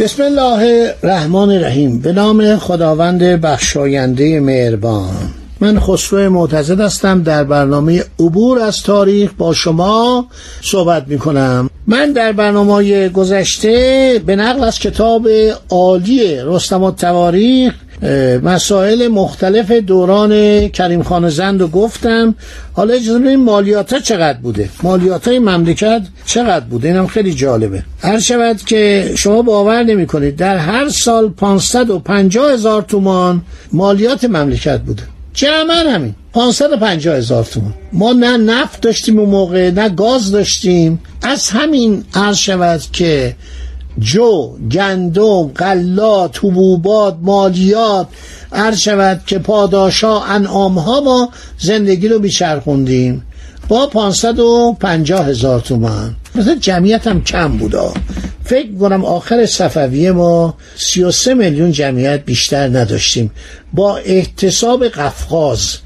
بسم الله الرحمن الرحیم. به نام خداوند بخشاینده مهربان. من خسرو معتزد هستم. در برنامه عبور از تاریخ با شما صحبت می کنم من در برنامه گذشته به نقل از کتاب عالی رستم و تواریخ مسائل مختلف دوران کریم خان زند رو گفتم. حالا اجازه بدین مالیات چقدر بوده؟ مالیات های مملکت چقدر بوده؟ اینم خیلی جالبه. هر شود که شما باور نمی کنید در هر سال 550 هزار تومان مالیات مملکت بوده. جمعا همین 550 هزار تومان. ما نه نفت داشتیم اون موقع نه گاز داشتیم. از همین عرض شود که جو گندم غلات حبوبات مالیات عرض شود که پاداشا انعام ها ما زندگی رو بیچرخوندیم با 550 هزار تومن مثلا جمعیت هم کم بودا. فکر کنم آخر صفویه ما 33 میلیون جمعیت بیشتر نداشتیم. با احتساب قفقاز.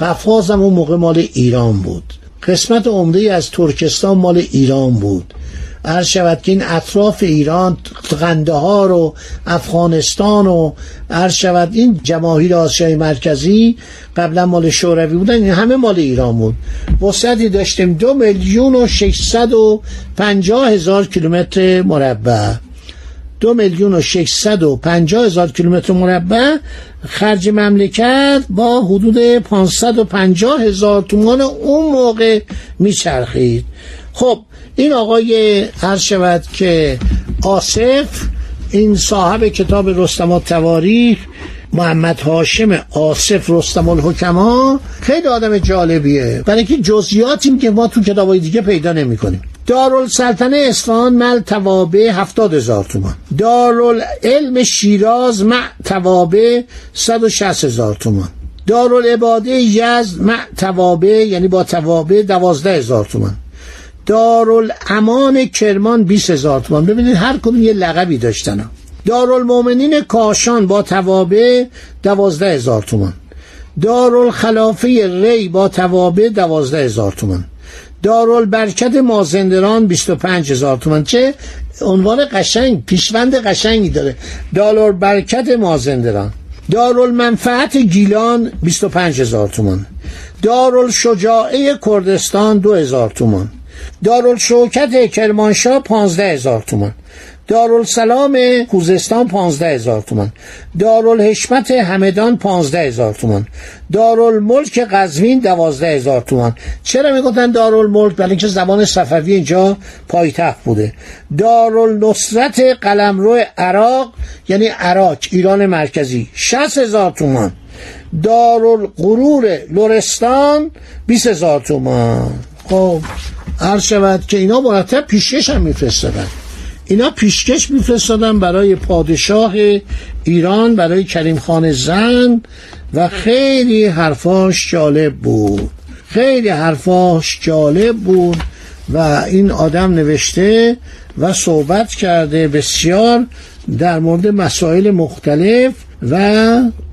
قفقاز هم اون موقع مال ایران بود. قسمت عمده از ترکستان مال ایران بود. عرض شود که این اطراف ایران قندهار و افغانستان و عرض شود این جماهیر آسیای مرکزی قبلا مال شوروی بودن این همه مال ایران بود. وسعتی داشتیم دو میلیون و ششصد و پنجاه هزار کیلومتر مربع. دو میلیون و ششصد و پنجاه هزار کیلومتر مربع خرج مملکت با حدود پانصد و پنجاه هزار تومان اون موقع میچرخید. خب این آقای هر شود که آصف این صاحب کتاب رستم و تواریخ محمد هاشم آصف رستم الحکما خیلی آدم جالبیه. برای که جزئیاتی که ما تو کتابای دیگه پیدا نمی کنیم دارالسلطنه اصفهان مل توابه هفتاد هزار تومان. دارالعلم شیراز مع توابه صد و شست هزار تومان. دارالعباده یزد مع توابه یعنی با توابه دوازده هزار تومان. دارالامان کرمان 20 هزار تومان. ببینید هر کدوم یه لقبی داشتن. دارالمومنین کاشان با توابع 12 هزار تومان. دارالخلافه ری با توابع 12 هزار تومان. دارالبرکت مازندران 25 هزار تومان. چه عنوان قشنگ پیشوند قشنگی داره. دارالبرکت مازندران دارالمنفعت گیلان 25 هزار تومان. دارالشجاعه کردستان 2 هزار تومان. دارالشوکت کرمانشاه پانزده هزار تومان. دارالسلام خوزستان پانزده هزار تومان. دارالحشمت همدان پانزده هزار تومان. دارالملک قزوین دوازده هزار تومان. چرا می‌گفتن دارالملک؟ برای اینکه زبان صفوی اینجا پایتخت بوده. دارالنصرت قلمرو عراق یعنی عراق ایران مرکزی. شست هزار تومان. دارالغرور لورستان بیست هزار تومان. خب عرض شود که اینا مرتب پیشکش هم میفرستادن. اینا پیشکش میفرستادن برای پادشاه ایران برای کریم خان زن و خیلی حرفاش جالب بود. خیلی حرفاش جالب بود و این آدم نوشته و صحبت کرده بسیار در مورد مسائل مختلف و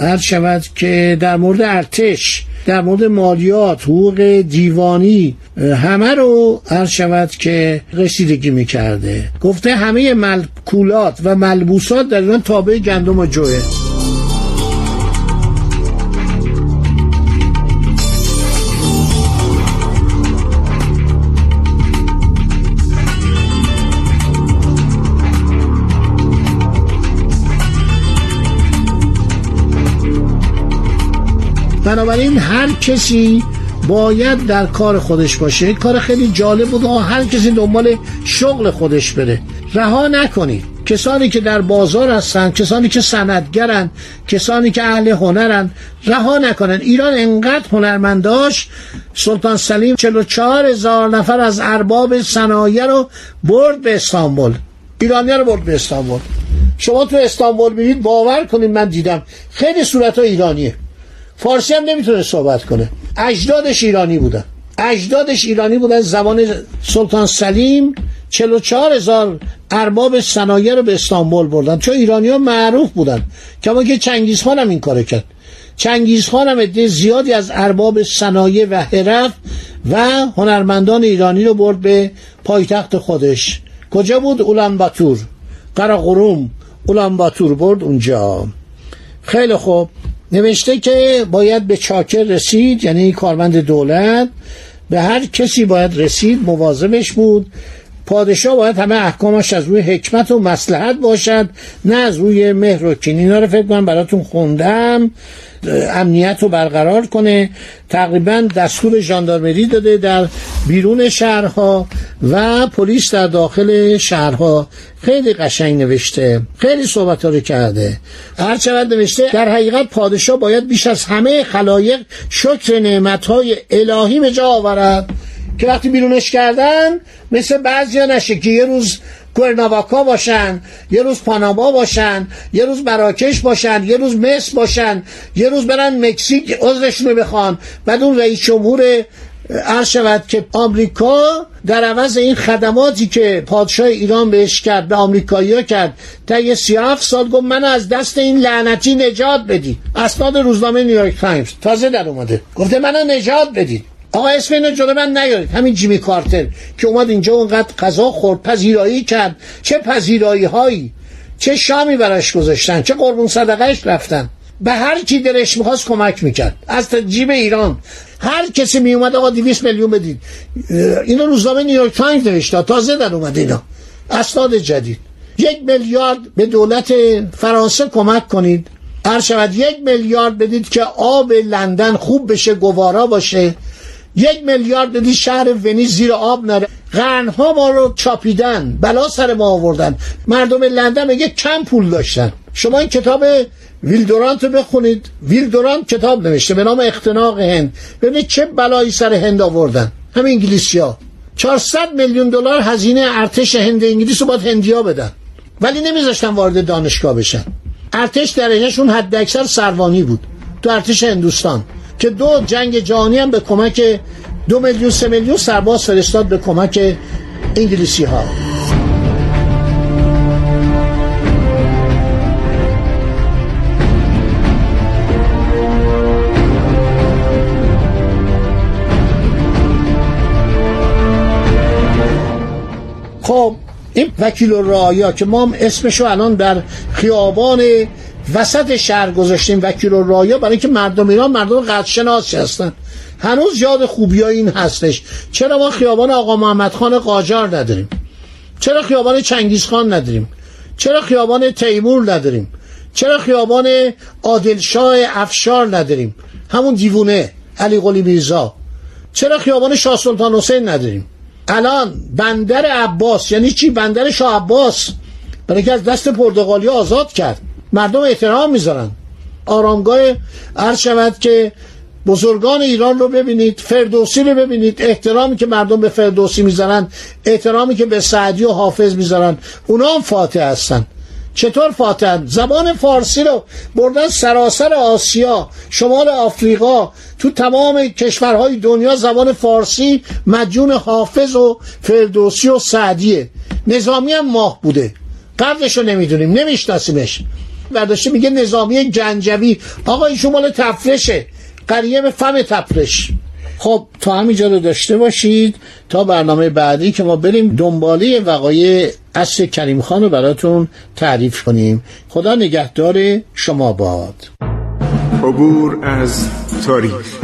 هر شود که در مورد ارتش در مورد مالیات حقوق دیوانی همه رو هر شود که رسیدگی می‌کرده. گفته همه ملکولات و ملبوسات در ایران تابع گندم و جوه. بنابراین هر کسی باید در کار خودش باشه. کار خیلی جالب بود. هر کسی دنبال شغل خودش بره. رها نکنید. کسانی که در بازار هستن کسانی که سندگرن کسانی که اهل هنرن رها نکنن. ایران انقدر هنرمند داشت سلطان سلیم 44 هزار نفر از ارباب صنایع رو برد به استانبول. ایرانی رو برد به استانبول. شما تو استانبول میرید باور کنید من دیدم. خیلی صورت ایرانیه. فارسی هم نمی‌تونه صحبت کنه. اجدادش ایرانی بودن. اجدادش ایرانی بودن. زمان سلطان سلیم 44 هزار ارباب صنایع رو به استانبول بردن. چون ایرانی ها معروف بودن. کما که چنگیز خان هم این کار کرد. چنگیز خان هم عده زیادی از ارباب صنایع و حرف و هنرمندان ایرانی رو برد به پایتخت خودش. کجا بود؟ اولان باتور قراقروم اولان باتور برد اونجا. خیلی خوب. نوشته که باید به چاکر رسید یعنی کارمند دولت. به هر کسی باید رسید مواظبش بود. پادشاه باید همه احکامش از روی حکمت و مسلحت باشد نه از روی مهر و کین اینا رو فکر کنم براتون خوندم. امنیت رو برقرار کنه. تقریبا دستور ژاندارمری داده در بیرون شهرها و پلیس در داخل شهرها. خیلی قشنگ نوشته. خیلی صحبت رو کرده. هر چقدر نوشته در حقیقت پادشاه باید بیش از همه خلایق شکر نعمتهای الهی به جا آورد. که وقتی بیرونش کردن مثل بعضی نشه که یه روز کرناواکا باشن یه روز پاناما باشن یه روز مراکش باشن یه روز مصر باشن یه روز برن مکزیک عذرشون رو بخوان. بعد اون رئیس جمهور عرض شود که آمریکا در عوض این خدماتی که پادشاه ایران بهش کرد به آمریکایی کرد تا یه سی سال گفت من از دست این لعنتی نجات بدید اسناد روزنامه نیویورک تایمز تازه در اومده. گفته منو نجات بدید آقا اسم اینو جلو من نیارید. همین جیمی کارتر که اومد اینجا اونقدر غذا خورد پذیرایی کرد. چه پذیرایی هایی چه شامی براش گذاشتن؟ چه قربون صدقهش رفتن؟ به هر کی دلش می‌خواست کمک می‌کرد. از جیب ایران. هر کسی میومد آقا 200 میلیون بدید. اینو روزنامه نیویورک تایمز نوشته. تازه در اومد اینا. اسناد جدید. یک میلیارد به دولت فرانسه کمک کنید. عرض شود یک میلیارد بدید که آب لندن خوب بشه گوارا باشه. یک میلیارد بدی شهر ونیز زیر آب نره. قرنها ما رو چاپیدن بلا سر ما آوردن. مردم لندن میگه کم پول داشتن. شما این کتاب ویلدورانت رو بخونید. ویلدورانت کتاب نوشته به نام اختناق هند. ببینید چه بلایی سر هند آوردن. همه انگلیسی ها 400 میلیون دلار هزینه ارتش هند انگلیس رو باید هندیا بدن. ولی نمیذاشتن وارد دانشگاه بشن. ارتش درجهشون حد اکثر سروانی بود. تو ارتش هندوستان. که دو جنگ جهانی هم به کمک دو میلیون سه میلیون سرباز فرستاد به کمک انگلیسی ها خب این وکیل رایا که ما اسمشو الان در خیابان وسط شهر گذاشتیم وکیل و رایا برای اینکه مردم ایران مردم قدرشناسی هستن. هنوز یاد خوبی ها این هستش. چرا ما خیابان آقا محمد خان قاجار نداریم؟ چرا خیابان چنگیز خان نداریم؟ چرا خیابان تیمور نداریم؟ چرا خیابان عادلشاه افشار نداریم؟ همون دیوونه علی قلی میرزا. چرا خیابان شاه سلطان حسین نداریم؟ الان بندر عباس یعنی چی؟ بندر شاه عباس. برای که از دست پرتغالی آزاد کرد. مردم احترام می‌ذارن. آرامگاه عرض شود که بزرگان ایران رو ببینید فردوسی رو ببینید احترامی که مردم به فردوسی می‌ذارن احترامی که به سعدی و حافظ می‌ذارن اونا هم فاتح هستن. چطور فاتح زبان فارسی رو بردن سراسر آسیا شمال آفریقا تو تمام کشورهای دنیا زبان فارسی مجون حافظ و فردوسی و سعدیه. نظامی هم ماه بوده. قبلش رو نمی‌دونیم نمیشناسیمش. برداشته میگه نظامی جنجوی. آقا این مال تفرشه. قریه به فم تفرش. خب تا همینجا رو داشته باشید. تا برنامه بعدی که ما بریم دنباله وقایع اصر کریم خان رو براتون تعریف کنیم. خدا نگهدار شما باد. عبور از تاریخ.